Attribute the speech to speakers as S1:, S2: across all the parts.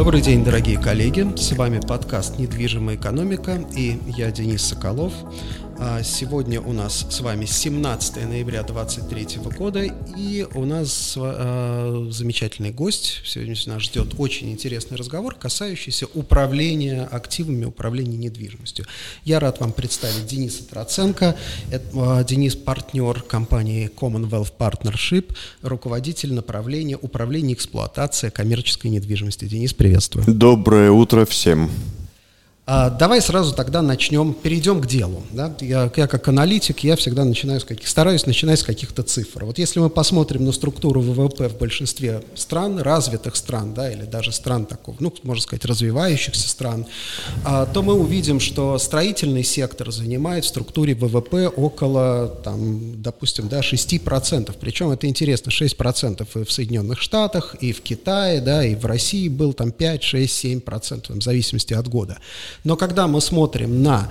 S1: Добрый день, дорогие коллеги. С вами подкаст «Недвижимая экономика» и я Денис Соколов. А, сегодня у нас с вами 17 ноября 2023 года, и у нас э, замечательный гость. Сегодня нас ждет очень интересный разговор, касающийся управления активами, управления недвижимостью. Я рад вам представить Дениса Троценко. Э, Денис – партнер компании Commonwealth Partnership, руководитель направления управления и эксплуатации коммерческой недвижимости. Денис, приветствую.
S2: Доброе утро всем.
S1: А, давай сразу тогда начнем, перейдем к делу. Да? Я, я как аналитик, я всегда начинаю с каких, стараюсь начинать с каких-то цифр. Вот если мы посмотрим на структуру ВВП в большинстве стран, развитых стран, да, или даже стран такого, ну, можно сказать, развивающихся стран, а, то мы увидим, что строительный сектор занимает в структуре ВВП около, там, допустим, да, 6%. Причем это интересно, 6% и в Соединенных Штатах, и в Китае, да, и в России был там 5, 6, 7%, в зависимости от года. Но когда мы смотрим на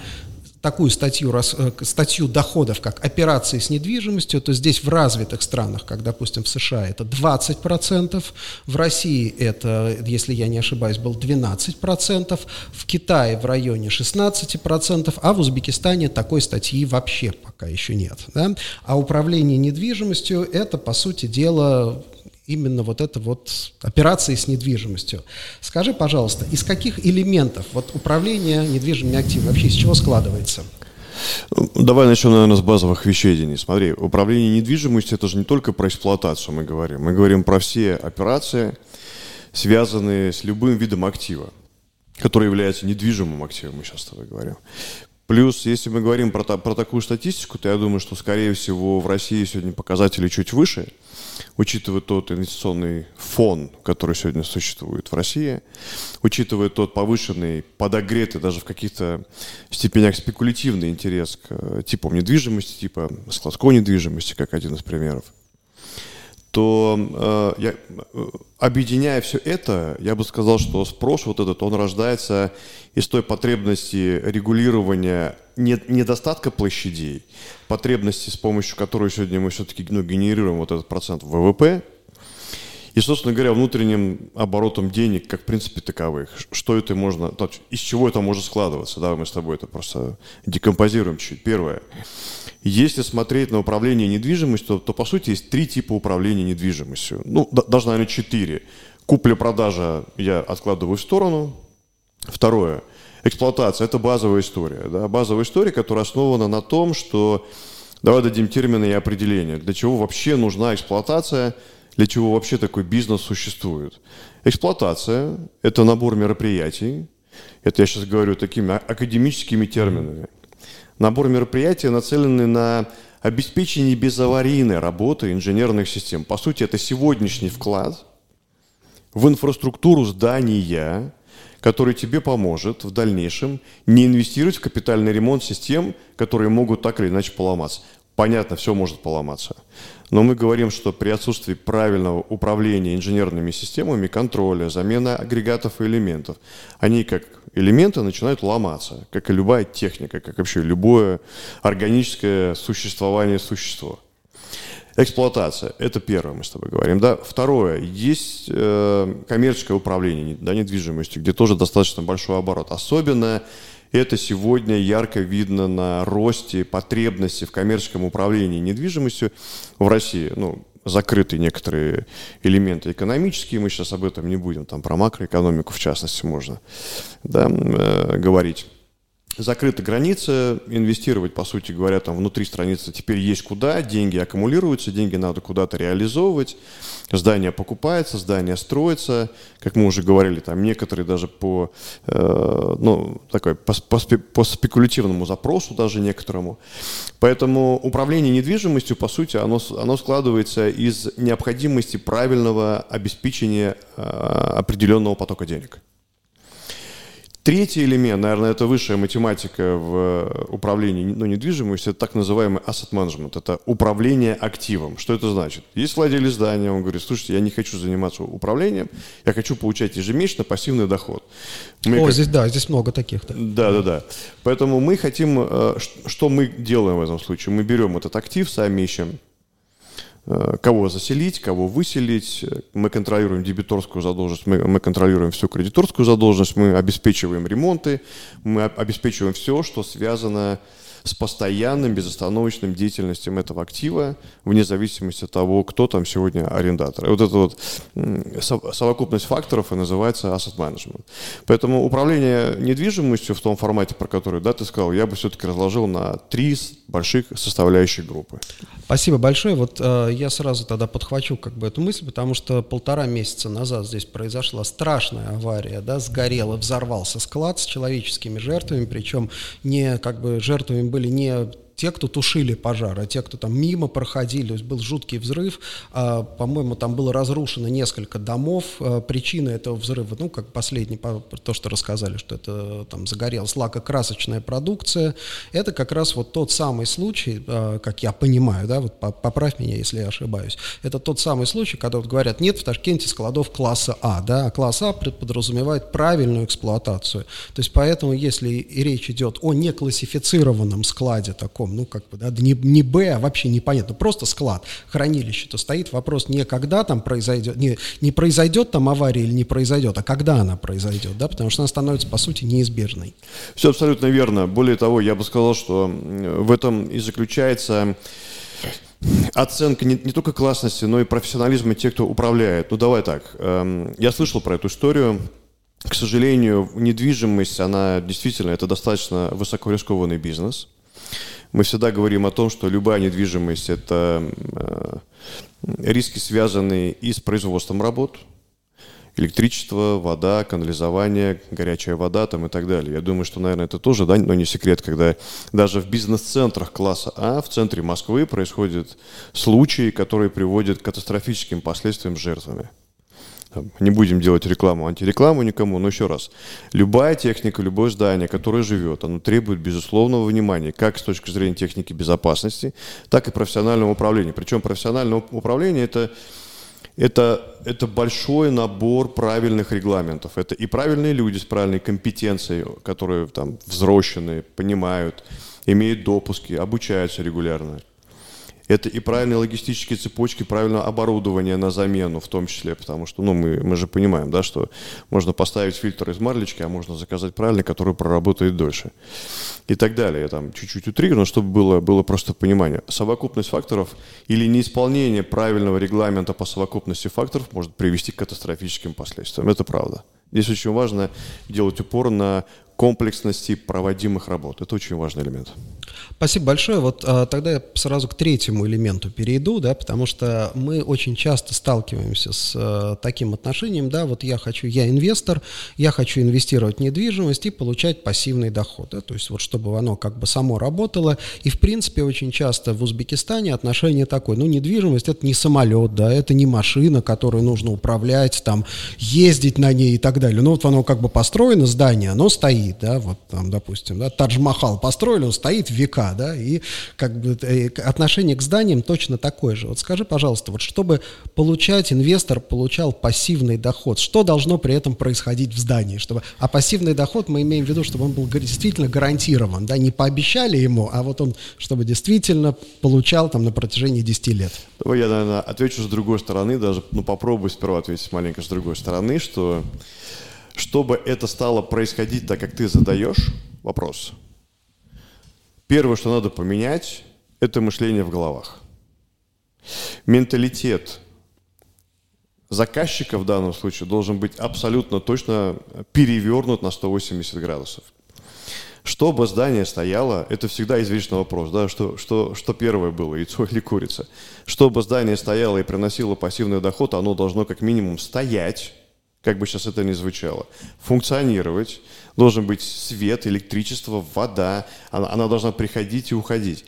S1: такую статью, э, статью доходов, как операции с недвижимостью, то здесь в развитых странах, как, допустим, в США, это 20%, в России это, если я не ошибаюсь, был 12%, в Китае в районе 16%, а в Узбекистане такой статьи вообще пока еще нет. Да? А управление недвижимостью – это, по сути дела, именно вот это вот операции с недвижимостью. Скажи, пожалуйста, из каких элементов вот управление недвижимыми активами вообще из чего складывается?
S2: Давай начнем, наверное, с базовых вещей, Денис. Смотри, управление недвижимостью – это же не только про эксплуатацию мы говорим. Мы говорим про все операции, связанные с любым видом актива, который является недвижимым активом, мы сейчас с тобой говорим. Плюс, если мы говорим про, про такую статистику, то я думаю, что, скорее всего, в России сегодня показатели чуть выше, учитывая тот инвестиционный фон, который сегодня существует в России, учитывая тот повышенный, подогретый даже в каких-то степенях спекулятивный интерес к э, типам недвижимости, типа складской недвижимости, как один из примеров – то э, я, э, объединяя все это, я бы сказал, что спрос вот этот, он рождается из той потребности регулирования не, недостатка площадей, потребности, с помощью которой сегодня мы все-таки ну, генерируем вот этот процент ВВП, и, собственно говоря, внутренним оборотом денег, как в принципе таковых. Что это можно, из чего это может складываться, да, мы с тобой это просто декомпозируем чуть-чуть. Первое. Если смотреть на управление недвижимостью, то, то по сути есть три типа управления недвижимостью. Ну, да, даже, наверное, четыре. Купля-продажа я откладываю в сторону. Второе. Эксплуатация – это базовая история. Да? Базовая история, которая основана на том, что давай дадим термины и определения. Для чего вообще нужна эксплуатация, для чего вообще такой бизнес существует. Эксплуатация – это набор мероприятий. Это я сейчас говорю такими академическими терминами набор мероприятий, нацеленный на обеспечение безаварийной работы инженерных систем. По сути, это сегодняшний вклад в инфраструктуру здания, который тебе поможет в дальнейшем не инвестировать в капитальный ремонт систем, которые могут так или иначе поломаться. Понятно, все может поломаться. Но мы говорим, что при отсутствии правильного управления инженерными системами, контроля, замена агрегатов и элементов, они как элементы начинают ломаться, как и любая техника, как вообще любое органическое существование существа. Эксплуатация – это первое, мы с тобой говорим. Да? Второе – есть э, коммерческое управление да, недвижимостью, где тоже достаточно большой оборот. Особенно это сегодня ярко видно на росте потребности в коммерческом управлении недвижимостью в России. Ну, закрыты некоторые элементы экономические, мы сейчас об этом не будем, там про макроэкономику в частности можно да, э, говорить закрыта граница, инвестировать, по сути говоря, там внутри страницы теперь есть куда, деньги аккумулируются, деньги надо куда-то реализовывать, здание покупается, здание строится, как мы уже говорили, там некоторые даже по, э, ну, такой, по, по, по спекулятивному запросу даже некоторому. Поэтому управление недвижимостью, по сути, оно, оно складывается из необходимости правильного обеспечения э, определенного потока денег. Третий элемент, наверное, это высшая математика в э, управлении ну, недвижимостью, это так называемый asset management, это управление активом. Что это значит? Есть владелец здания, он говорит, слушайте, я не хочу заниматься управлением, я хочу получать ежемесячно пассивный доход.
S1: Мы О, как... здесь да, здесь много таких.
S2: Да. да, да, да. Поэтому мы хотим, э, что мы делаем в этом случае? Мы берем этот актив, сами ищем кого заселить, кого выселить. Мы контролируем дебиторскую задолженность, мы, мы контролируем всю кредиторскую задолженность, мы обеспечиваем ремонты, мы обеспечиваем все, что связано с с постоянным безостановочным деятельностью этого актива, вне зависимости от того, кто там сегодня арендатор. И вот эта вот совокупность факторов и называется asset management. Поэтому управление недвижимостью в том формате, про который да, ты сказал, я бы все-таки разложил на три больших составляющих группы.
S1: Спасибо большое. Вот э, я сразу тогда подхвачу как бы эту мысль, потому что полтора месяца назад здесь произошла страшная авария, да, сгорел и взорвался склад с человеческими жертвами, причем не как бы жертвами были не те, кто тушили пожар, а те, кто там мимо проходили, то есть был жуткий взрыв, а, по-моему, там было разрушено несколько домов, а, причина этого взрыва, ну, как последний, то, что рассказали, что это там загорелась лакокрасочная продукция, это как раз вот тот самый случай, а, как я понимаю, да, вот поправь меня, если я ошибаюсь, это тот самый случай, когда вот говорят, нет в Ташкенте складов класса А, да, а класс А подразумевает правильную эксплуатацию, то есть поэтому, если речь идет о неклассифицированном складе таком, ну, как бы, да, не, не Б, а вообще непонятно, просто склад, хранилище, то стоит вопрос не когда там произойдет, не, не произойдет там авария или не произойдет, а когда она произойдет, да, потому что она становится, по сути, неизбежной.
S2: Все абсолютно верно. Более того, я бы сказал, что в этом и заключается оценка не, не только классности, но и профессионализма тех, кто управляет. Ну, давай так. Эм, я слышал про эту историю. К сожалению, недвижимость, она действительно, это достаточно высокорискованный бизнес. Мы всегда говорим о том, что любая недвижимость – это э, риски, связанные и с производством работ, электричество, вода, канализование, горячая вода там и так далее. Я думаю, что, наверное, это тоже, да, но не секрет, когда даже в бизнес-центрах класса А в центре Москвы происходят случаи, которые приводят к катастрофическим последствиям с жертвами не будем делать рекламу, антирекламу никому, но еще раз, любая техника, любое здание, которое живет, оно требует безусловного внимания, как с точки зрения техники безопасности, так и профессионального управления. Причем профессиональное управление это это, это большой набор правильных регламентов. Это и правильные люди с правильной компетенцией, которые там взросленные, понимают, имеют допуски, обучаются регулярно. Это и правильные логистические цепочки, правильное оборудование на замену в том числе, потому что, ну, мы, мы же понимаем, да, что можно поставить фильтр из марлечки, а можно заказать правильный, который проработает дольше. И так далее. Я там чуть-чуть утрирую, чтобы было, было просто понимание. Совокупность факторов или неисполнение правильного регламента по совокупности факторов может привести к катастрофическим последствиям. Это правда. Здесь очень важно делать упор на комплексности проводимых работ. Это очень важный элемент.
S1: Спасибо большое. Вот а, тогда я сразу к третьему элементу перейду, да, потому что мы очень часто сталкиваемся с а, таким отношением, да, вот я хочу, я инвестор, я хочу инвестировать в недвижимость и получать пассивный доход, да, то есть вот чтобы оно как бы само работало. И в принципе очень часто в Узбекистане отношение такое, ну недвижимость это не самолет, да, это не машина, которую нужно управлять, там ездить на ней и так далее. Ну вот оно как бы построено здание, оно стоит да, вот там, допустим, да, Тадж-Махал построили, он стоит века, да, и как бы э, отношение к зданиям точно такое же. Вот скажи, пожалуйста, вот чтобы получать, инвестор получал пассивный доход, что должно при этом происходить в здании, чтобы, а пассивный доход мы имеем в виду, чтобы он был действительно гарантирован, да, не пообещали ему, а вот он, чтобы действительно получал там на протяжении 10 лет.
S2: Давай я, наверное, отвечу с другой стороны, даже, ну, попробую сперва ответить маленько с другой стороны, что чтобы это стало происходить так, как ты задаешь вопрос, первое, что надо поменять, это мышление в головах. Менталитет заказчика в данном случае должен быть абсолютно точно перевернут на 180 градусов. Чтобы здание стояло, это всегда извечный вопрос, да, что, что, что первое было, яйцо или курица. Чтобы здание стояло и приносило пассивный доход, оно должно как минимум стоять, как бы сейчас это ни звучало, функционировать, должен быть свет, электричество, вода, она, она должна приходить и уходить.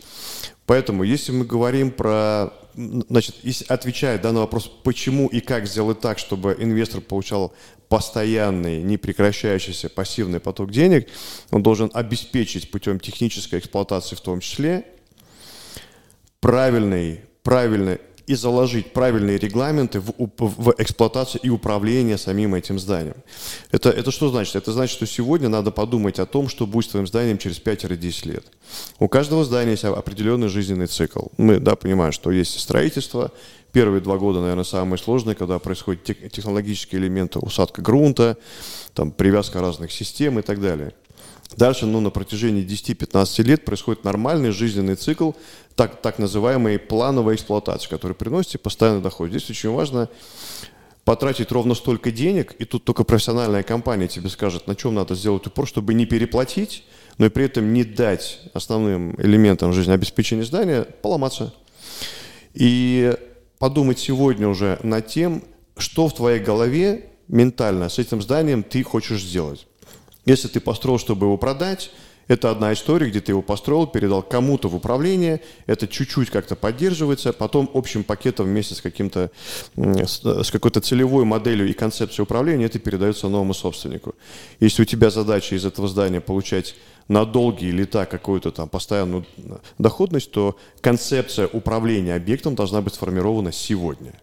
S2: Поэтому, если мы говорим про, значит, отвечая да, на вопрос, почему и как сделать так, чтобы инвестор получал постоянный, непрекращающийся пассивный поток денег, он должен обеспечить путем технической эксплуатации в том числе правильный правильно и заложить правильные регламенты в, в эксплуатацию и управление самим этим зданием. Это, это что значит? Это значит, что сегодня надо подумать о том, что будет с твоим зданием через 5 или 10 лет. У каждого здания есть определенный жизненный цикл. Мы да, понимаем, что есть строительство, Первые два года, наверное, самые сложные, когда происходят технологические элементы, усадка грунта, там, привязка разных систем и так далее. Дальше, ну, на протяжении 10-15 лет происходит нормальный жизненный цикл, так, так называемой плановой эксплуатации, который приносит постоянный доход. Здесь очень важно потратить ровно столько денег, и тут только профессиональная компания тебе скажет, на чем надо сделать упор, чтобы не переплатить, но и при этом не дать основным элементам жизнеобеспечения здания поломаться. И подумать сегодня уже над тем, что в твоей голове ментально с этим зданием ты хочешь сделать. Если ты построил, чтобы его продать, это одна история, где ты его построил, передал кому-то в управление, это чуть-чуть как-то поддерживается, потом общим пакетом вместе с, каким-то, с какой-то целевой моделью и концепцией управления это передается новому собственнику. Если у тебя задача из этого здания получать на долгие лета какую-то там постоянную доходность, то концепция управления объектом должна быть сформирована сегодня.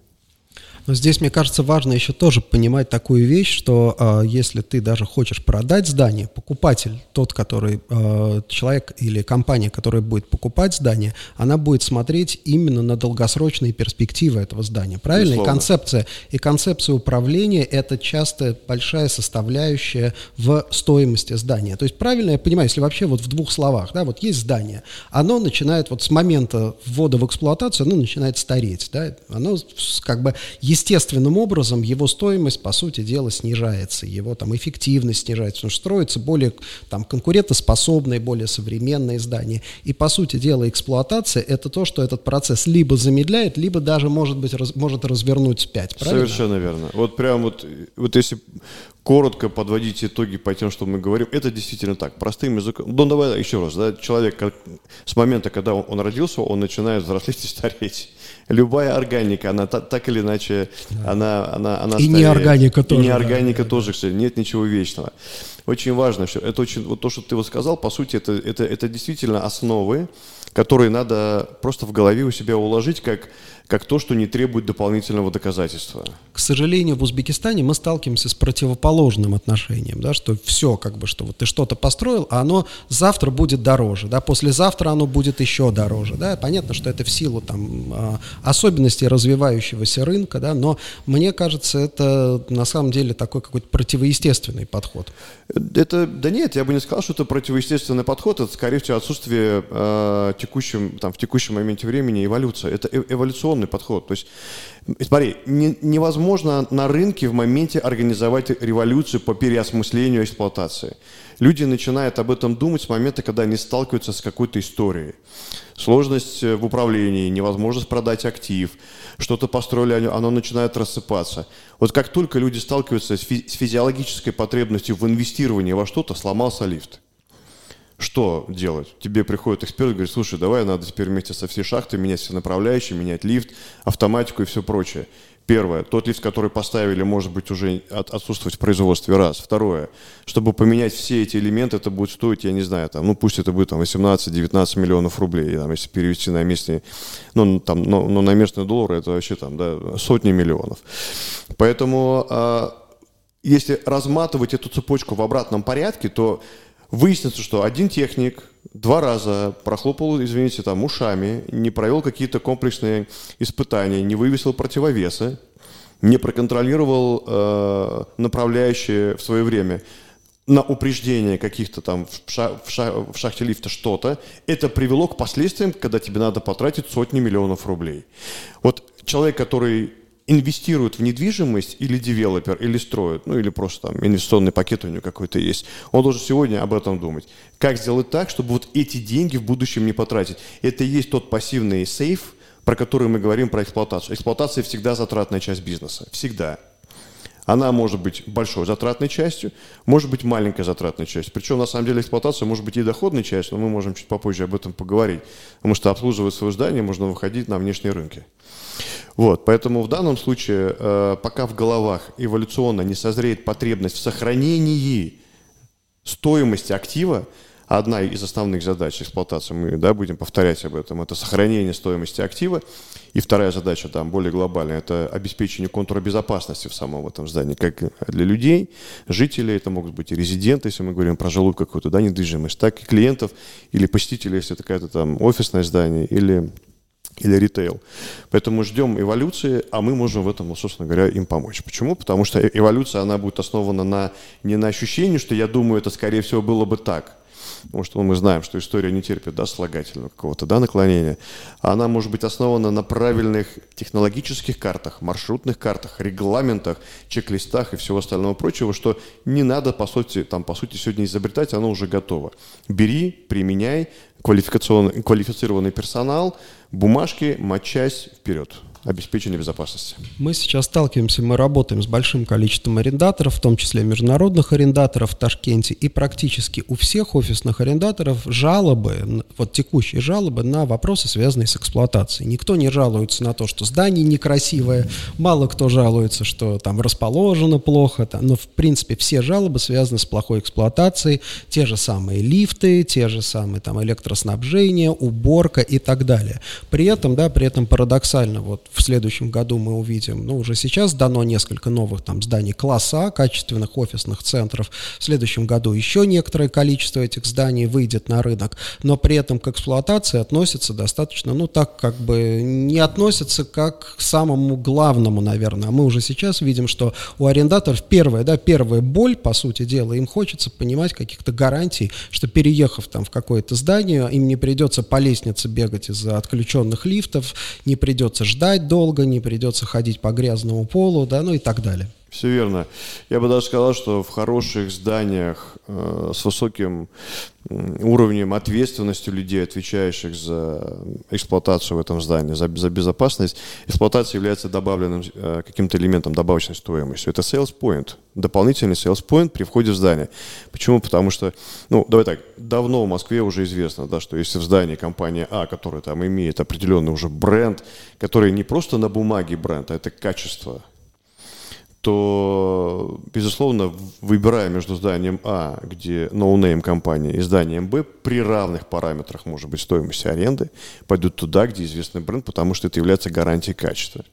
S1: Но здесь, мне кажется, важно еще тоже понимать такую вещь, что э, если ты даже хочешь продать здание, покупатель, тот, который э, человек или компания, которая будет покупать здание, она будет смотреть именно на долгосрочные перспективы этого здания. Правильно? И концепция, и концепция управления – это часто большая составляющая в стоимости здания. То есть правильно я понимаю, если вообще вот в двух словах, да, вот есть здание, оно начинает вот с момента ввода в эксплуатацию, оно начинает стареть, да, оно как бы естественным образом его стоимость, по сути дела, снижается, его там эффективность снижается, потому что строятся более там, конкурентоспособные, более современные здания. И, по сути дела, эксплуатация – это то, что этот процесс либо замедляет, либо даже, может быть, раз, может развернуть вспять. Правильно?
S2: Совершенно верно. Вот прям вот, вот если коротко подводить итоги по тем, что мы говорим, это действительно так, простым языком. Ну, давай еще раз, да, человек с момента, когда он, он родился, он начинает взрослеть и стареть. Любая органика, она та, так или иначе, да. она, она, она
S1: И стареет. неорганика тоже.
S2: И неорганика да, тоже, кстати, нет ничего вечного. Очень важно, что это очень, вот то, что ты вот сказал, по сути, это, это, это действительно основы, которые надо просто в голове у себя уложить, как как то, что не требует дополнительного доказательства.
S1: К сожалению, в Узбекистане мы сталкиваемся с противоположным отношением, да, что все, как бы, что вот ты что-то построил, а оно завтра будет дороже, да, послезавтра оно будет еще дороже, да, понятно, что это в силу там а, особенностей развивающегося рынка, да, но мне кажется, это на самом деле такой какой-то противоестественный подход.
S2: Это, да нет, я бы не сказал, что это противоестественный подход, это, скорее всего, отсутствие э, текущем, там, в текущем моменте времени эволюция, это э эволюционная инновационный подход. То есть, смотри, не, невозможно на рынке в моменте организовать революцию по переосмыслению эксплуатации. Люди начинают об этом думать с момента, когда они сталкиваются с какой-то историей. Сложность э, в управлении, невозможность продать актив, что-то построили, оно начинает рассыпаться. Вот как только люди сталкиваются с, фи- с физиологической потребностью в инвестировании во что-то, сломался лифт что делать? Тебе приходит эксперт и говорит, слушай, давай надо теперь вместе со всей шахтой менять все направляющие, менять лифт, автоматику и все прочее. Первое, тот лифт, который поставили, может быть уже отсутствовать в производстве, раз. Второе, чтобы поменять все эти элементы, это будет стоить, я не знаю, там, ну пусть это будет там 18-19 миллионов рублей, там, если перевести на местные, ну, там, но, но на местные доллары это вообще там, да, сотни миллионов. Поэтому, а, если разматывать эту цепочку в обратном порядке, то Выяснится, что один техник два раза прохлопал, извините, там ушами, не провел какие-то комплексные испытания, не вывесил противовесы, не проконтролировал э, направляющие в свое время на упреждение каких-то там в, ша в, ша в шахте лифта что-то, это привело к последствиям, когда тебе надо потратить сотни миллионов рублей. Вот человек, который инвестирует в недвижимость или девелопер, или строит, ну или просто там инвестиционный пакет у него какой-то есть, он должен сегодня об этом думать. Как сделать так, чтобы вот эти деньги в будущем не потратить? Это и есть тот пассивный сейф, про который мы говорим про эксплуатацию. Эксплуатация всегда затратная часть бизнеса. Всегда. Она может быть большой затратной частью, может быть маленькой затратной частью. Причем, на самом деле, эксплуатация может быть и доходной частью, но мы можем чуть попозже об этом поговорить. Потому что обслуживая свое здание можно выходить на внешние рынки. Вот, поэтому в данном случае, э, пока в головах эволюционно не созреет потребность в сохранении стоимости актива, одна из основных задач эксплуатации, мы да, будем повторять об этом, это сохранение стоимости актива. И вторая задача, там, более глобальная, это обеспечение контура безопасности в самом этом здании, как для людей, жителей, это могут быть и резиденты, если мы говорим про жилую какую-то да, недвижимость, так и клиентов или посетителей, если это какое-то там офисное здание или или ритейл. Поэтому ждем эволюции, а мы можем в этом, собственно говоря, им помочь. Почему? Потому что эволюция, она будет основана на, не на ощущении, что я думаю, это, скорее всего, было бы так, потому что мы знаем, что история не терпит да, слагательного какого-то да, наклонения, она может быть основана на правильных технологических картах, маршрутных картах, регламентах, чек-листах и всего остального прочего, что не надо, по сути, там, по сути, сегодня изобретать, оно уже готово. Бери, применяй, квалифицированный персонал, бумажки, матчасть, вперед обеспечения безопасности.
S1: Мы сейчас сталкиваемся, мы работаем с большим количеством арендаторов, в том числе международных арендаторов в Ташкенте, и практически у всех офисных арендаторов жалобы, вот текущие жалобы на вопросы, связанные с эксплуатацией. Никто не жалуется на то, что здание некрасивое, мало кто жалуется, что там расположено плохо, там, но в принципе все жалобы связаны с плохой эксплуатацией, те же самые лифты, те же самые там электроснабжение, уборка и так далее. При этом, да, при этом парадоксально, вот в следующем году мы увидим, ну, уже сейчас дано несколько новых там зданий класса А, качественных офисных центров. В следующем году еще некоторое количество этих зданий выйдет на рынок, но при этом к эксплуатации относятся достаточно, ну, так как бы не относятся как к самому главному, наверное. А мы уже сейчас видим, что у арендаторов первая, да, первая боль, по сути дела, им хочется понимать каких-то гарантий, что переехав там в какое-то здание, им не придется по лестнице бегать из-за отключенных лифтов, не придется ждать долго, не придется ходить по грязному полу, да, ну и так далее.
S2: Все верно. Я бы даже сказал, что в хороших зданиях э, с высоким уровнем ответственности людей, отвечающих за эксплуатацию в этом здании, за, за безопасность, эксплуатация является добавленным э, каким-то элементом добавочной стоимости. Это sales point, дополнительный sales point при входе в здание. Почему? Потому что, ну, давай так, давно в Москве уже известно, да, что если в здании компания А, которая там имеет определенный уже бренд, который не просто на бумаге бренд, а это качество, то, безусловно, выбирая между зданием А, где no name компания, и зданием Б, при равных параметрах, может быть, стоимости аренды, пойдут туда, где известный бренд, потому что это является гарантией качества.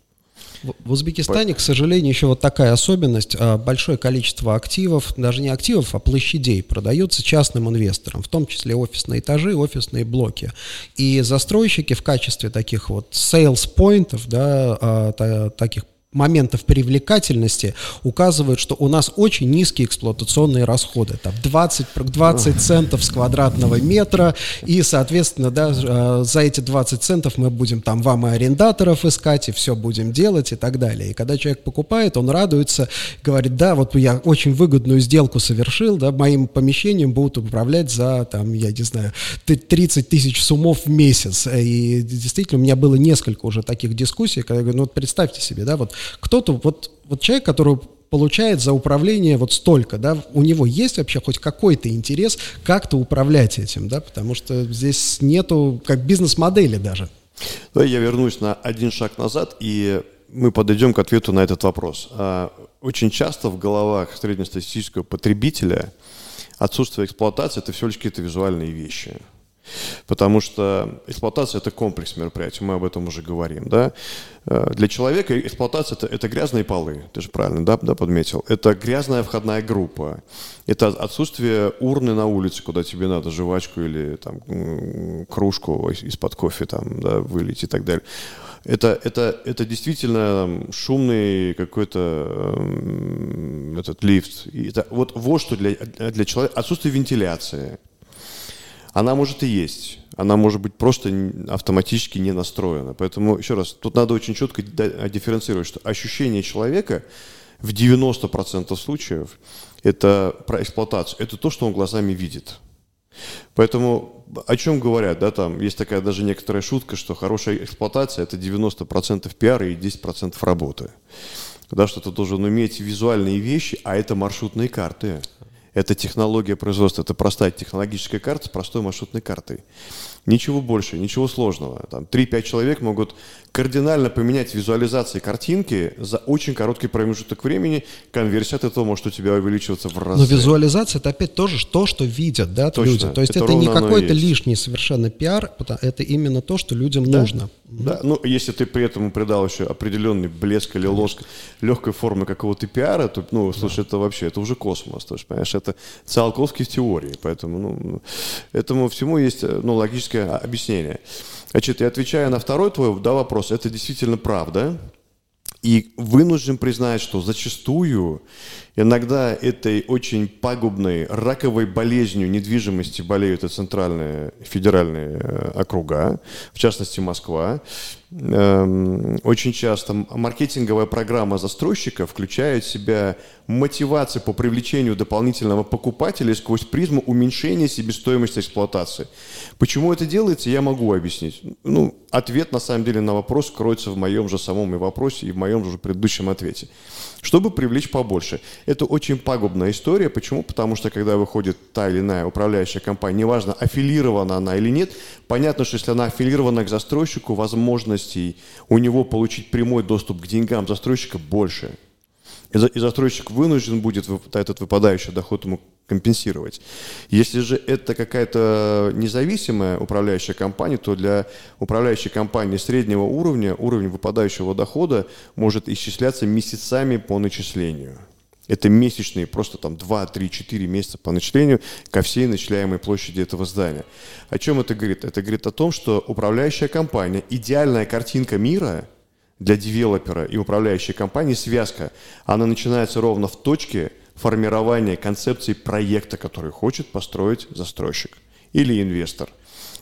S1: В Узбекистане, к сожалению, еще вот такая особенность. А, большое количество активов, даже не активов, а площадей продаются частным инвесторам, в том числе офисные этажи, офисные блоки. И застройщики в качестве таких вот sales поинтов, да, а, таких моментов привлекательности указывают, что у нас очень низкие эксплуатационные расходы. Там 20, 20 центов с квадратного метра, и, соответственно, да, э, за эти 20 центов мы будем там вам и арендаторов искать, и все будем делать, и так далее. И когда человек покупает, он радуется, говорит, да, вот я очень выгодную сделку совершил, да, моим помещением будут управлять за, там, я не знаю, 30 тысяч суммов в месяц. И действительно, у меня было несколько уже таких дискуссий, когда я говорю, ну вот представьте себе, да, вот кто-то, вот, вот человек, который получает за управление вот столько, да, у него есть вообще хоть какой-то интерес как-то управлять этим, да, потому что здесь нету как бизнес-модели даже.
S2: Давай я вернусь на один шаг назад, и мы подойдем к ответу на этот вопрос. А, очень часто в головах среднестатистического потребителя отсутствие эксплуатации – это всего лишь какие-то визуальные вещи – Потому что эксплуатация – это комплекс мероприятий, мы об этом уже говорим. Да? Э, для человека эксплуатация это, – это грязные полы, ты же правильно да, да, подметил. Это грязная входная группа, это отсутствие урны на улице, куда тебе надо жвачку или там, кружку из-под кофе там, да, вылить и так далее. Это, это, это действительно шумный какой-то э, этот лифт. И это, вот вот что для, для человека. Отсутствие вентиляции – она может и есть. Она может быть просто автоматически не настроена. Поэтому, еще раз, тут надо очень четко дифференцировать, что ощущение человека в 90% случаев это про эксплуатацию. Это то, что он глазами видит. Поэтому о чем говорят, да, там есть такая даже некоторая шутка, что хорошая эксплуатация это 90% пиара и 10% работы. Да, что ты должен уметь визуальные вещи, а это маршрутные карты. Это технология производства, это простая технологическая карта с простой маршрутной картой. Ничего больше, ничего сложного. Там 3-5 человек могут кардинально поменять визуализации картинки за очень короткий промежуток времени, конверсия от этого может у тебя увеличиваться в разы.
S1: Но визуализация это опять тоже то, что видят да,
S2: Точно.
S1: люди. То есть
S2: Это
S1: это, не какой-то лишний совершенно пиар, это именно то, что людям
S2: Да.
S1: нужно.
S2: Да, ну если ты при этом придал еще определенный блеск или лоск легкой формы какого-то пиара, то, ну, слушай, это вообще, это уже космос, то есть, понимаешь, это Циолковский в теории, поэтому, ну, этому всему есть, э, ну, логическое объяснение. Значит, и отвечая на второй твой да, вопрос, это действительно правда, и вынужден признать, что зачастую иногда этой очень пагубной раковой болезнью недвижимости болеют и центральные федеральные э, округа, в частности Москва. Эм, Очень часто маркетинговая программа застройщика включает в себя мотивации по привлечению дополнительного покупателя сквозь призму уменьшения себестоимости эксплуатации. Почему это делается, я могу объяснить. Ну, ответ на самом деле на вопрос кроется в моем же самом и вопросе, и в моем же предыдущем ответе. Чтобы привлечь побольше. Это очень пагубная история. Почему? Потому что когда выходит та или иная управляющая компания, неважно, аффилирована она или нет, понятно, что если она аффилирована к застройщику, возможностей у него получить прямой доступ к деньгам застройщика больше. И, за- и застройщик вынужден будет этот выпадающий доход ему компенсировать. Если же это какая-то независимая управляющая компания, то для управляющей компании среднего уровня уровень выпадающего дохода может исчисляться месяцами по начислению. Это месячные, просто там 2, 3, 4 месяца по начислению ко всей начисляемой площади этого здания. О чем это говорит? Это говорит о том, что управляющая компания, идеальная картинка мира для девелопера и управляющей компании, связка, она начинается ровно в точке формирования концепции проекта, который хочет построить застройщик или инвестор.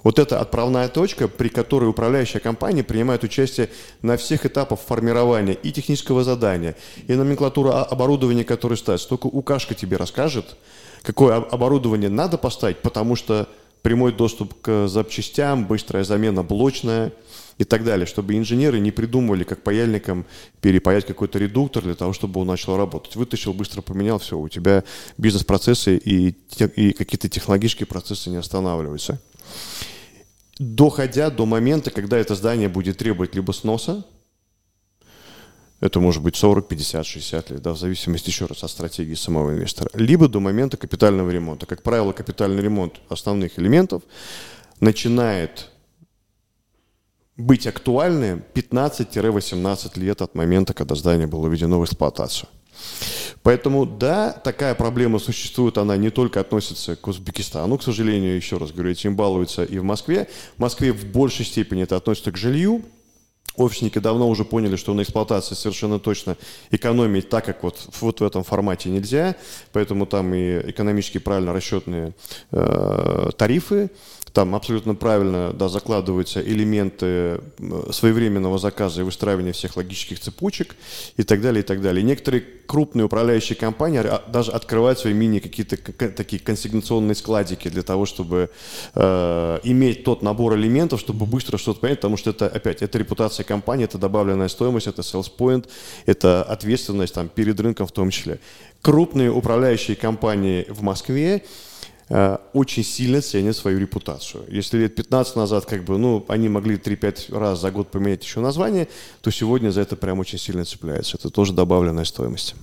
S2: Вот это отправная точка, при которой управляющая компания принимает участие на всех этапах формирования и технического задания, и номенклатура оборудования, которое ставится. Только Укашка тебе расскажет, какое об- оборудование надо поставить, потому что прямой доступ к запчастям, быстрая замена блочная и так далее, чтобы инженеры не придумывали, как паяльникам перепаять какой-то редуктор для того, чтобы он начал работать. Вытащил, быстро поменял, все, у тебя бизнес-процессы и, и какие-то технологические процессы не останавливаются доходя до момента, когда это здание будет требовать либо сноса, это может быть 40, 50, 60 лет, да, в зависимости еще раз от стратегии самого инвестора, либо до момента капитального ремонта. Как правило, капитальный ремонт основных элементов начинает быть актуальным 15-18 лет от момента, когда здание было введено в эксплуатацию. Поэтому, да, такая проблема существует, она не только относится к Узбекистану, к сожалению, еще раз говорю, этим балуются и в Москве. В Москве в большей степени это относится к жилью. Офисники давно уже поняли, что на эксплуатации совершенно точно экономить так, как вот, вот в этом формате нельзя, поэтому там и экономически правильно расчетные э, тарифы, там абсолютно правильно да, закладываются элементы своевременного заказа и выстраивания всех логических цепочек и так далее, и так далее. И некоторые крупные управляющие компании а, даже открывают свои мини какие-то такие консигнационные складики для того, чтобы э, иметь тот набор элементов, чтобы быстро что-то понять, потому что это, опять, это репутация компании, это добавленная стоимость, это sales point, это ответственность там, перед рынком в том числе. Крупные управляющие компании в Москве очень сильно ценят свою репутацию. Если лет 15 назад как бы, ну, они могли 3-5 раз за год поменять еще название, то сегодня за это прям очень сильно цепляются. Это тоже добавленная стоимость.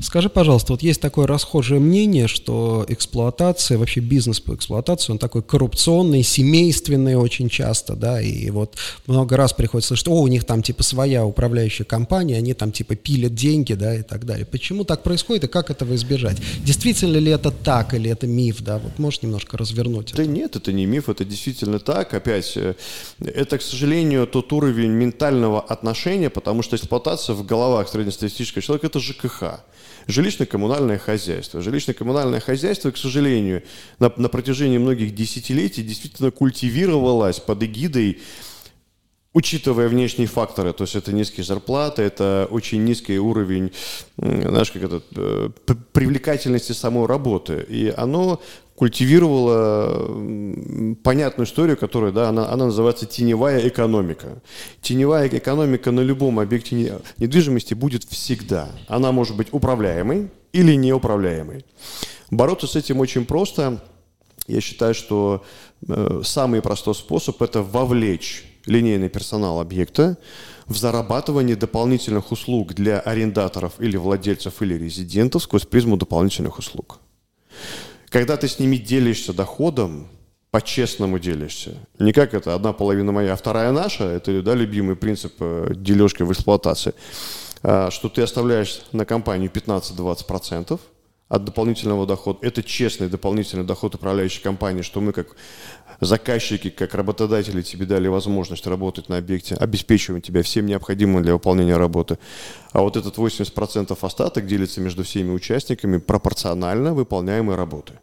S1: Скажи, пожалуйста, вот есть такое расхожее мнение, что эксплуатация, вообще бизнес по эксплуатации, он такой коррупционный, семейственный очень часто, да, и вот много раз приходится слышать, о, у них там типа своя управляющая компания, они там типа пилят деньги, да, и так далее. Почему так происходит и как этого избежать? Действительно ли это так или это миф, да? Вот можешь немножко развернуть
S2: Да
S1: это?
S2: нет, это не миф, это действительно так. Опять, э, это, к сожалению, тот уровень ментального отношения, потому что эксплуатация в головах среднестатистического человека – это ЖКХ. Жилищно-коммунальное хозяйство. Жилищно-коммунальное хозяйство, к сожалению, на, на протяжении многих десятилетий действительно культивировалось под эгидой учитывая внешние факторы, то есть это низкие зарплаты, это очень низкий уровень, знаешь, как это, э, привлекательности самой работы. И оно культивировало м, понятную историю, которая, да, она, она называется теневая экономика. Теневая экономика на любом объекте не- недвижимости будет всегда. Она может быть управляемой или неуправляемой. Бороться с этим очень просто. Я считаю, что э, самый простой способ – это вовлечь линейный персонал объекта в зарабатывании дополнительных услуг для арендаторов или владельцев или резидентов сквозь призму дополнительных услуг. Когда ты с ними делишься доходом, по-честному делишься. Не как это одна половина моя, а вторая наша. Это да, любимый принцип э, дележки в эксплуатации. А, что ты оставляешь на компанию 15-20% от дополнительного дохода. Это честный дополнительный доход управляющей компании, что мы как заказчики, как работодатели тебе дали возможность работать на объекте, обеспечиваем тебя всем необходимым для выполнения работы. А вот этот 80% остаток делится между всеми участниками пропорционально выполняемой работы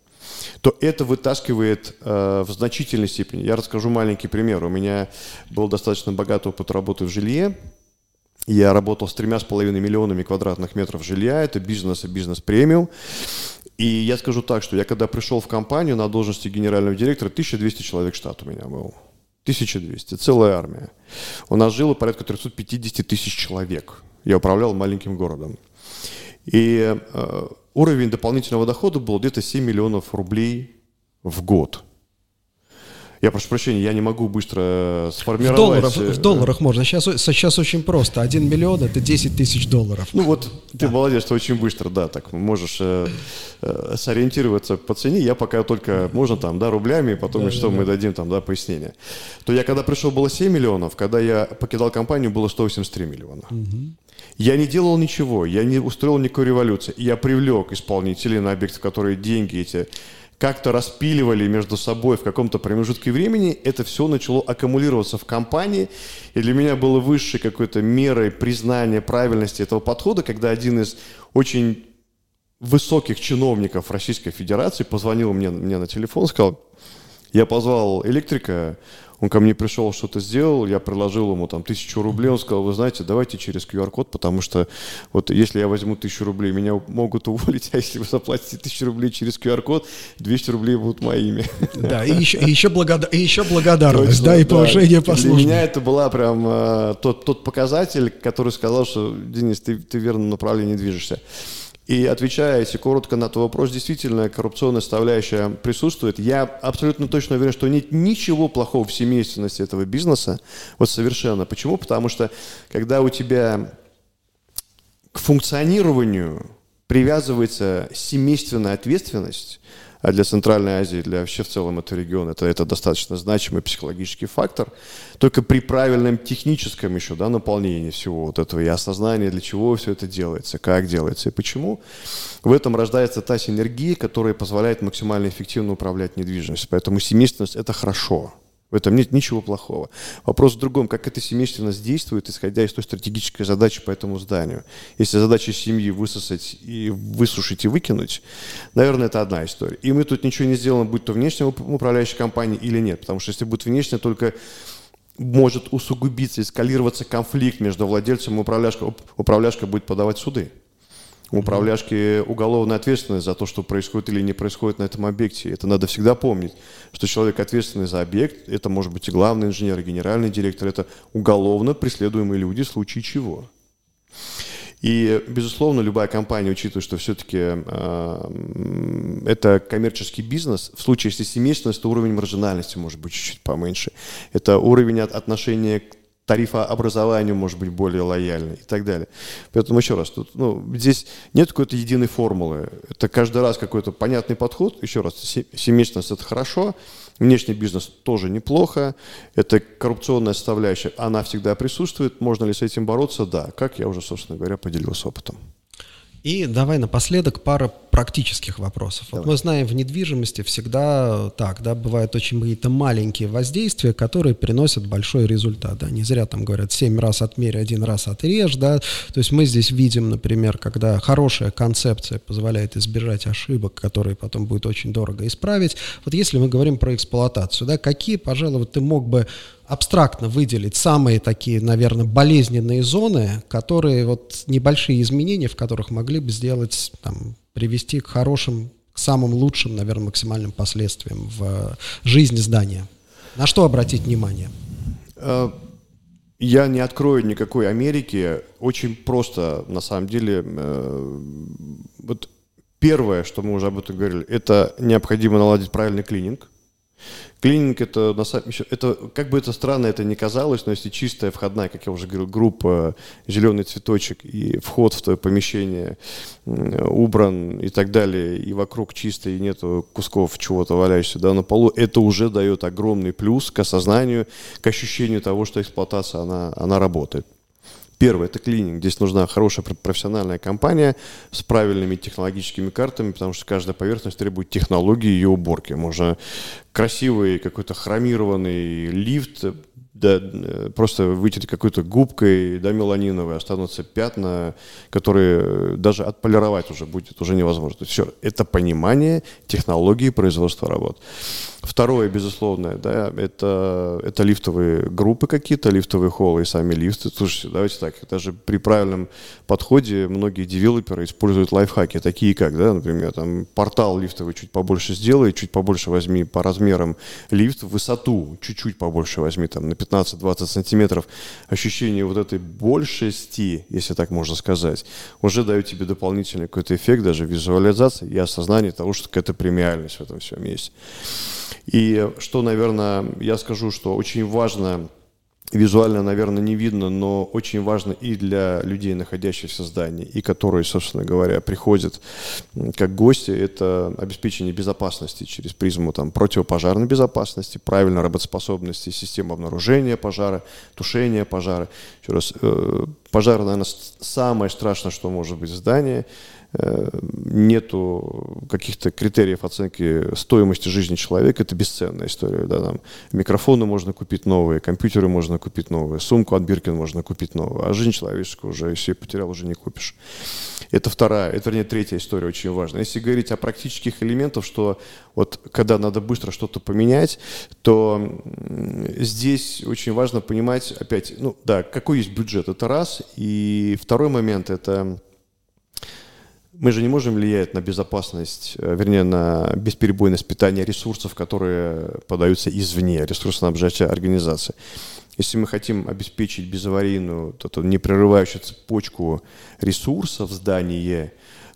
S2: то это вытаскивает э, в значительной степени. Я расскажу маленький пример. У меня был достаточно богатый опыт работы в жилье. Я работал с тремя с половиной миллионами квадратных метров жилья. Это бизнес и бизнес-премиум. И я скажу так, что я когда пришел в компанию на должности генерального директора, 1200 человек штат у меня был. 1200, целая армия. У нас жило порядка 350 тысяч человек. Я управлял маленьким городом. И э, уровень дополнительного дохода был где-то 7 миллионов рублей в год. Я прошу прощения, я не могу быстро сформировать... В
S1: долларах, в долларах можно. Сейчас, сейчас очень просто. Один миллион – это 10 тысяч долларов.
S2: Ну вот, да. ты молодец, ты очень быстро, да, так можешь э, э, сориентироваться по цене. Я пока только, можно там, да, рублями, потом да, что да, мы да. дадим там, да, пояснение. То я когда пришел, было 7 миллионов, когда я покидал компанию, было 183 миллиона. Угу. Я не делал ничего, я не устроил никакой революции. Я привлек исполнителей на объекты, которые деньги эти как-то распиливали между собой в каком-то промежутке времени, это все начало аккумулироваться в компании. И для меня было высшей какой-то мерой признания правильности этого подхода, когда один из очень высоких чиновников Российской Федерации позвонил мне, мне на телефон, сказал, я позвал электрика, он ко мне пришел, что-то сделал, я предложил ему там тысячу рублей, он сказал, вы знаете, давайте через QR-код, потому что вот если я возьму тысячу рублей, меня могут уволить, а если вы заплатите тысячу рублей через QR-код, 200 рублей будут моими.
S1: Да, и еще, и еще, благода, и еще благодарность, Точно, да, и повышение да. по
S2: службе. Для меня это была прям э, тот, тот показатель, который сказал, что, Денис, ты, ты в верном направлении движешься. И отвечая если коротко на твой вопрос, действительно коррупционная составляющая присутствует. Я абсолютно точно уверен, что нет ничего плохого в семейственности этого бизнеса. Вот совершенно. Почему? Потому что когда у тебя к функционированию привязывается семейственная ответственность, а для Центральной Азии, для вообще в целом этого региона, это, это достаточно значимый психологический фактор. Только при правильном техническом еще да, наполнении всего вот этого и осознании, для чего все это делается, как делается и почему, в этом рождается та синергия, которая позволяет максимально эффективно управлять недвижимостью. Поэтому семейственность – это хорошо. В этом нет ничего плохого. Вопрос в другом, как эта семейственность действует, исходя из той стратегической задачи по этому зданию. Если задача семьи высосать и высушить и выкинуть, наверное, это одна история. И мы тут ничего не сделаем, будь то внешняя управляющая компания или нет. Потому что если будет внешняя, только может усугубиться, эскалироваться конфликт между владельцем и управляшкой. Управляшка будет подавать суды управляшки уголовная ответственность за то, что происходит или не происходит на этом объекте. Это надо всегда помнить, что человек ответственный за объект, это может быть и главный инженер, и генеральный директор, это уголовно преследуемые люди в случае чего. И, безусловно, любая компания, учитывая, что все-таки э, это коммерческий бизнес, в случае, если семейственность, то уровень маржинальности может быть чуть-чуть поменьше. Это уровень отношения к тарифа образованию может быть более лояльный и так далее. Поэтому еще раз, тут, ну, здесь нет какой-то единой формулы. Это каждый раз какой-то понятный подход. Еще раз, семейственность – это хорошо, внешний бизнес тоже неплохо, это коррупционная составляющая, она всегда присутствует. Можно ли с этим бороться? Да. Как я уже, собственно говоря, поделился опытом.
S1: И давай напоследок пара практических вопросов. Вот мы знаем, в недвижимости всегда так, да, бывают очень какие-то маленькие воздействия, которые приносят большой результат. Да. Не зря там говорят, семь раз отмерь, один раз отрежь, да. То есть мы здесь видим, например, когда хорошая концепция позволяет избежать ошибок, которые потом будет очень дорого исправить. Вот если мы говорим про эксплуатацию, да, какие, пожалуй, вот ты мог бы абстрактно выделить самые такие, наверное, болезненные зоны, которые вот небольшие изменения, в которых могли бы сделать, там, привести к хорошим, к самым лучшим, наверное, максимальным последствиям в жизни здания. На что обратить внимание?
S2: Э, я не открою никакой Америки. Очень просто, на самом деле. Э, вот первое, что мы уже об этом говорили, это необходимо наладить правильный клининг Клининг это, на самом, это, как бы это странно это не казалось, но если чистая входная, как я уже говорил, группа, зеленый цветочек и вход в твое помещение убран и так далее, и вокруг чисто, и нету кусков чего-то валяющегося да, на полу, это уже дает огромный плюс к осознанию, к ощущению того, что эксплуатация, она, она работает. Первое – это клининг. Здесь нужна хорошая профессиональная компания с правильными технологическими картами, потому что каждая поверхность требует технологии ее уборки. Можно красивый какой-то хромированный лифт да, э, просто вытереть какой-то губкой, да, меланиновой, останутся пятна, которые даже отполировать уже будет уже невозможно. Все, это понимание технологии производства работ. Второе, безусловно, да, это, это лифтовые группы какие-то, лифтовые холлы и сами лифты. Слушайте, давайте так, даже при правильном подходе многие девелоперы используют лайфхаки, такие как, да, например, там портал лифтовый чуть побольше сделай, чуть побольше возьми по размерам лифт, высоту чуть-чуть побольше возьми, там, на 15-20 сантиметров. Ощущение вот этой большести, если так можно сказать, уже дает тебе дополнительный какой-то эффект, даже визуализации и осознание того, что какая-то премиальность в этом всем есть. И что, наверное, я скажу, что очень важно, визуально, наверное, не видно, но очень важно и для людей, находящихся в здании, и которые, собственно говоря, приходят как гости, это обеспечение безопасности через призму там, противопожарной безопасности, правильной работоспособности системы обнаружения пожара, тушения пожара. Еще раз, э, пожар, наверное, самое страшное, что может быть в здании – нету каких-то критериев оценки стоимости жизни человека, это бесценная история. Да, там, микрофоны можно купить новые, компьютеры можно купить новые, сумку от Биркин можно купить новую, а жизнь человеческую уже, если потерял, уже не купишь. Это вторая, это, вернее, третья история очень важная. Если говорить о практических элементах, что вот когда надо быстро что-то поменять, то здесь очень важно понимать, опять, ну да, какой есть бюджет, это раз, и второй момент, это мы же не можем влиять на безопасность, э, вернее, на бесперебойность питания ресурсов, которые подаются извне, ресурсоснабжающая организация. Если мы хотим обеспечить безаварийную, вот эту непрерывающую цепочку ресурсов в здании,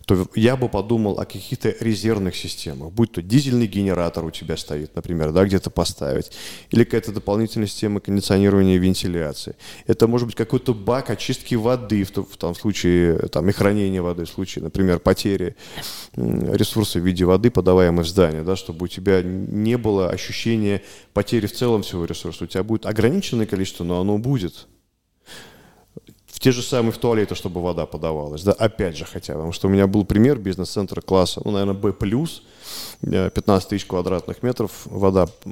S2: то я бы подумал о каких-то резервных системах, будь то дизельный генератор у тебя стоит, например, да, где-то поставить, или какая-то дополнительная система кондиционирования и вентиляции. Это может быть какой-то бак очистки воды в, в том случае, там, и хранения воды, в случае, например, потери ресурса в виде воды, подаваемой в здание, да, чтобы у тебя не было ощущения потери в целом всего ресурса. У тебя будет ограниченное количество, но оно будет те же самые в туалеты, чтобы вода подавалась. Да, опять же хотя, потому что у меня был пример бизнес-центра класса, ну, наверное, B+, 15 э, тысяч квадратных метров, вода э,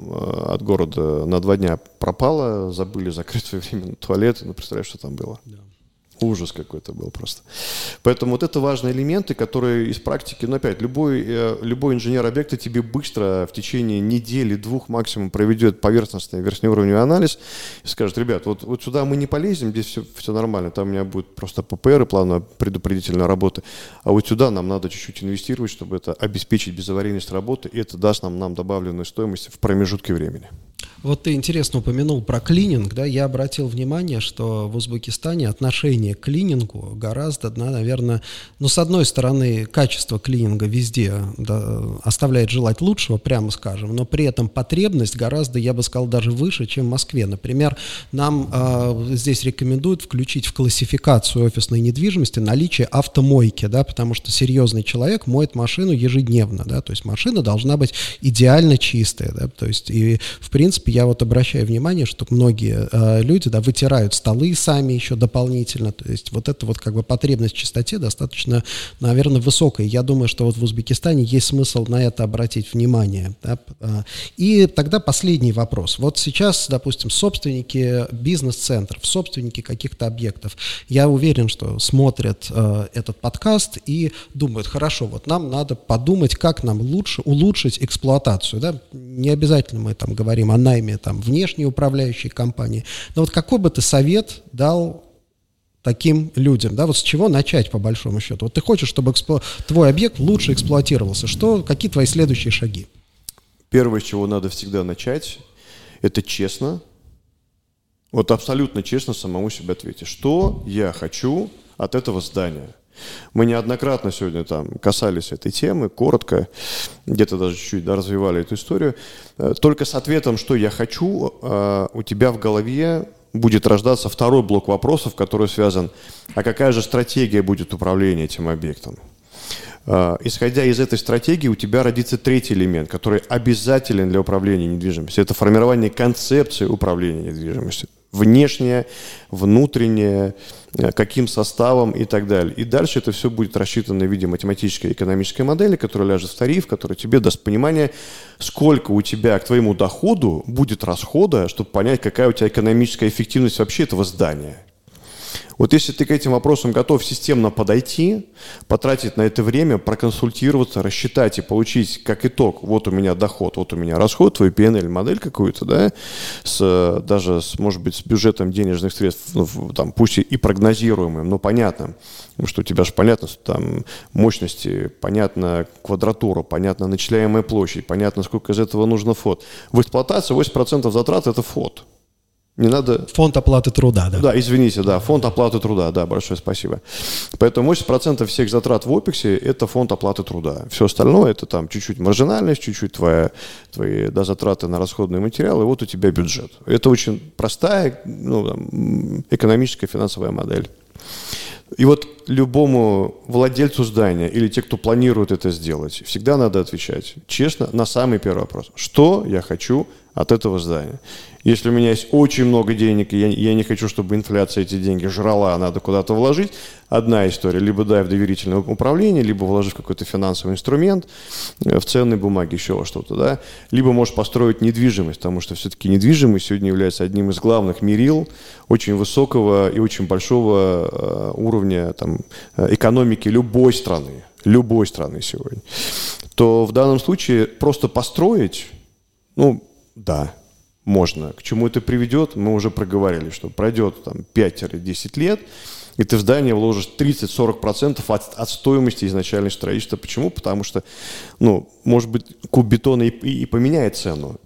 S2: от города на два дня пропала, забыли закрыть своевременно туалет, ну, представляешь, что там было? Да. Ужас какой-то был просто. Поэтому вот это важные элементы, которые из практики, ну опять, любой, э, любой инженер объекта тебе быстро в течение недели, двух максимум проведет поверхностный верхнеуровневый анализ и скажет, ребят, вот, вот сюда мы не полезем, здесь все, все нормально, там у меня будет просто ППР и плановая предупредительная работа, а вот сюда нам надо чуть-чуть инвестировать, чтобы это обеспечить безаварийность работы, и это даст нам, нам добавленную стоимость в промежутке времени.
S1: Вот ты интересно упомянул про клининг, да, я обратил внимание, что в Узбекистане отношение к клинингу гораздо, да, наверное, ну, с одной стороны, качество клининга везде да, оставляет желать лучшего, прямо скажем, но при этом потребность гораздо, я бы сказал, даже выше, чем в Москве. Например, нам э, здесь рекомендуют включить в классификацию офисной недвижимости наличие автомойки, да, потому что серьезный человек моет машину ежедневно, да, то есть машина должна быть идеально чистая, да, то есть и, в принципе, я вот обращаю внимание, что многие э, люди, да, вытирают столы сами еще дополнительно, то есть вот эта вот как бы потребность в чистоте достаточно, наверное, высокая. Я думаю, что вот в Узбекистане есть смысл на это обратить внимание. Да? А, и тогда последний вопрос. Вот сейчас, допустим, собственники бизнес-центров, собственники каких-то объектов, я уверен, что смотрят э, этот подкаст и думают, хорошо, вот нам надо подумать, как нам лучше улучшить эксплуатацию. Да? Не обязательно мы там говорим о найме найме там, внешней управляющей компании. Но вот какой бы ты совет дал таким людям, да, вот с чего начать по большому счету? Вот ты хочешь, чтобы экспло... твой объект лучше эксплуатировался, что, какие твои следующие шаги?
S2: Первое, с чего надо всегда начать, это честно, вот абсолютно честно самому себе ответить, что я хочу от этого здания – Мы неоднократно сегодня там касались этой темы, коротко, где-то даже чуть-чуть да, развивали эту историю. Э, только с ответом, что я хочу, э, у тебя в голове будет рождаться второй блок вопросов, который связан, а какая же стратегия будет управления этим объектом? Э, исходя из этой стратегии, у тебя родится третий элемент, который обязателен для управления недвижимостью. Это формирование концепции управления недвижимостью внешнее, внутреннее, э, каким составом и так далее. И дальше это все будет рассчитано в виде математической и экономической модели, которая ляжет в тариф, которая тебе даст понимание, сколько у тебя к твоему доходу будет расхода, чтобы понять, какая у тебя экономическая эффективность вообще этого здания. Вот если ты к этим вопросам готов системно подойти, потратить на это время, проконсультироваться, рассчитать и получить как итог, вот у меня доход, вот у меня расход, твой PNL модель какую-то, да, с, даже, с, может быть, с бюджетом денежных средств, ну, там, пусть и прогнозируемым, но понятным, потому что у тебя же понятно, что там мощности, понятно квадратура, понятно начисляемая площадь, понятно, сколько из этого нужно фот. В эксплуатации 80% затрат – это фот.
S1: Не надо... Фонд оплаты труда, да.
S2: Да, извините, да, фонд оплаты труда, да, большое спасибо. Поэтому 80% всех затрат в ОПЕКСе – это фонд оплаты труда. Все остальное – это там чуть-чуть маржинальность, чуть-чуть твоя, твои да, затраты на расходные материалы, и вот у тебя бюджет. Это очень простая ну, там, экономическая финансовая модель. И вот любому владельцу здания или те, кто планирует это сделать, всегда надо отвечать честно на самый первый вопрос. Что я хочу от этого здания? Если у меня есть очень много денег, и я, я не хочу, чтобы инфляция эти деньги жрала, а надо куда-то вложить, одна история. Либо дай в доверительное управление, либо вложи в какой-то финансовый инструмент, э, в ценные бумаги, еще во что-то. Да? Либо можешь построить недвижимость, потому что все-таки недвижимость сегодня является одним из главных мерил очень высокого и очень большого э, уровня там, э, экономики любой страны. Любой страны сегодня. То в данном случае просто построить, ну, да, можно. К чему это приведет, мы уже проговорили, что пройдет там 5-10 лет, и ты в здание вложишь 30-40% от, от стоимости изначальной строительства. Почему? Потому что, ну, может быть, куб бетона и, и, и поменяет цену.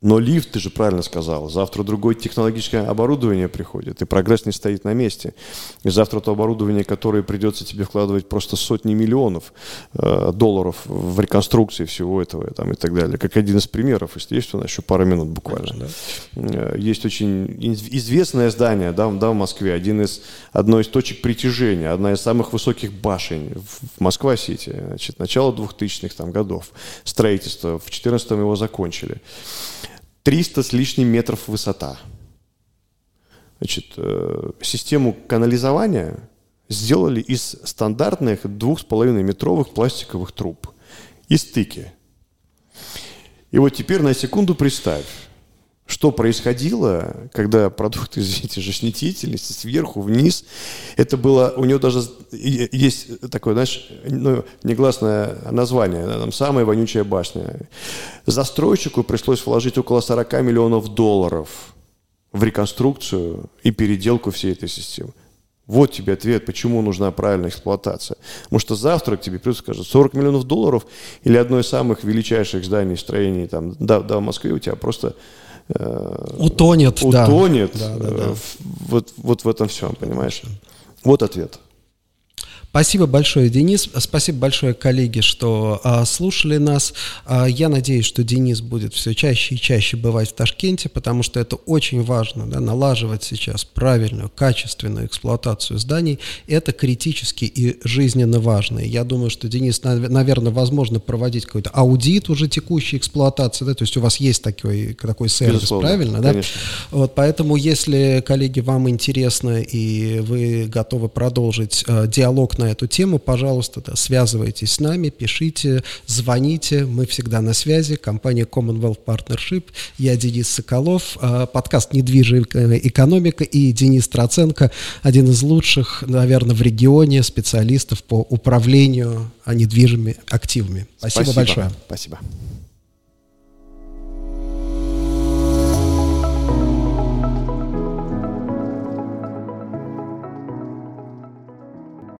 S2: Но лифт, ты же правильно сказал, завтра другое технологическое оборудование приходит, и прогресс не стоит на месте. И завтра то оборудование, которое придется тебе вкладывать просто сотни миллионов э, долларов в реконструкции всего этого там, и так далее. Как один из примеров, если есть у нас еще пару минут буквально. Да. Э, есть очень известное здание да, да, в Москве, один из, одно из точек притяжения, одна из самых высоких башен в Москва-Сити. Значит, начало 2000-х там, годов строительство. В 2014 его закончили. 300 с лишним метров высота. Значит, э, систему канализования сделали из стандартных 2,5 метровых пластиковых труб и стыки. И вот теперь на секунду представь, что происходило, когда продукт, извините, жизнедеятельности сверху вниз, это было, у него даже есть такое, знаешь, ну, негласное название, там, самая вонючая башня. Застройщику пришлось вложить около 40 миллионов долларов в реконструкцию и переделку всей этой системы. Вот тебе ответ, почему нужна правильная эксплуатация. Потому что завтра к тебе придут скажут, 40 миллионов долларов или одно из самых величайших зданий, строений там, да, в Москве у тебя просто
S1: утонет,
S2: утонет да. Да, да, да. Вот, вот в этом всем, понимаешь? Вот ответ.
S1: Спасибо большое, Денис. Спасибо большое, коллеги, что а, слушали нас. А, я надеюсь, что Денис будет все чаще и чаще бывать в Ташкенте, потому что это очень важно, да, налаживать сейчас правильную, качественную эксплуатацию зданий. Это критически и жизненно важно. Я думаю, что Денис, наверное, возможно проводить какой-то аудит уже текущей эксплуатации, да, то есть у вас есть такой, такой сервис, Безусловно, правильно? Да? Конечно. Вот, поэтому, если, коллеги, вам интересно и вы готовы продолжить э, диалог на эту тему, пожалуйста, да, связывайтесь с нами, пишите, звоните, мы всегда на связи, компания Commonwealth Partnership, я Денис Соколов, а, подкаст «Недвижимая экономика» и Денис Троценко, один из лучших, наверное, в регионе специалистов по управлению недвижимыми активами. Спасибо, Спасибо. большое.
S2: Спасибо.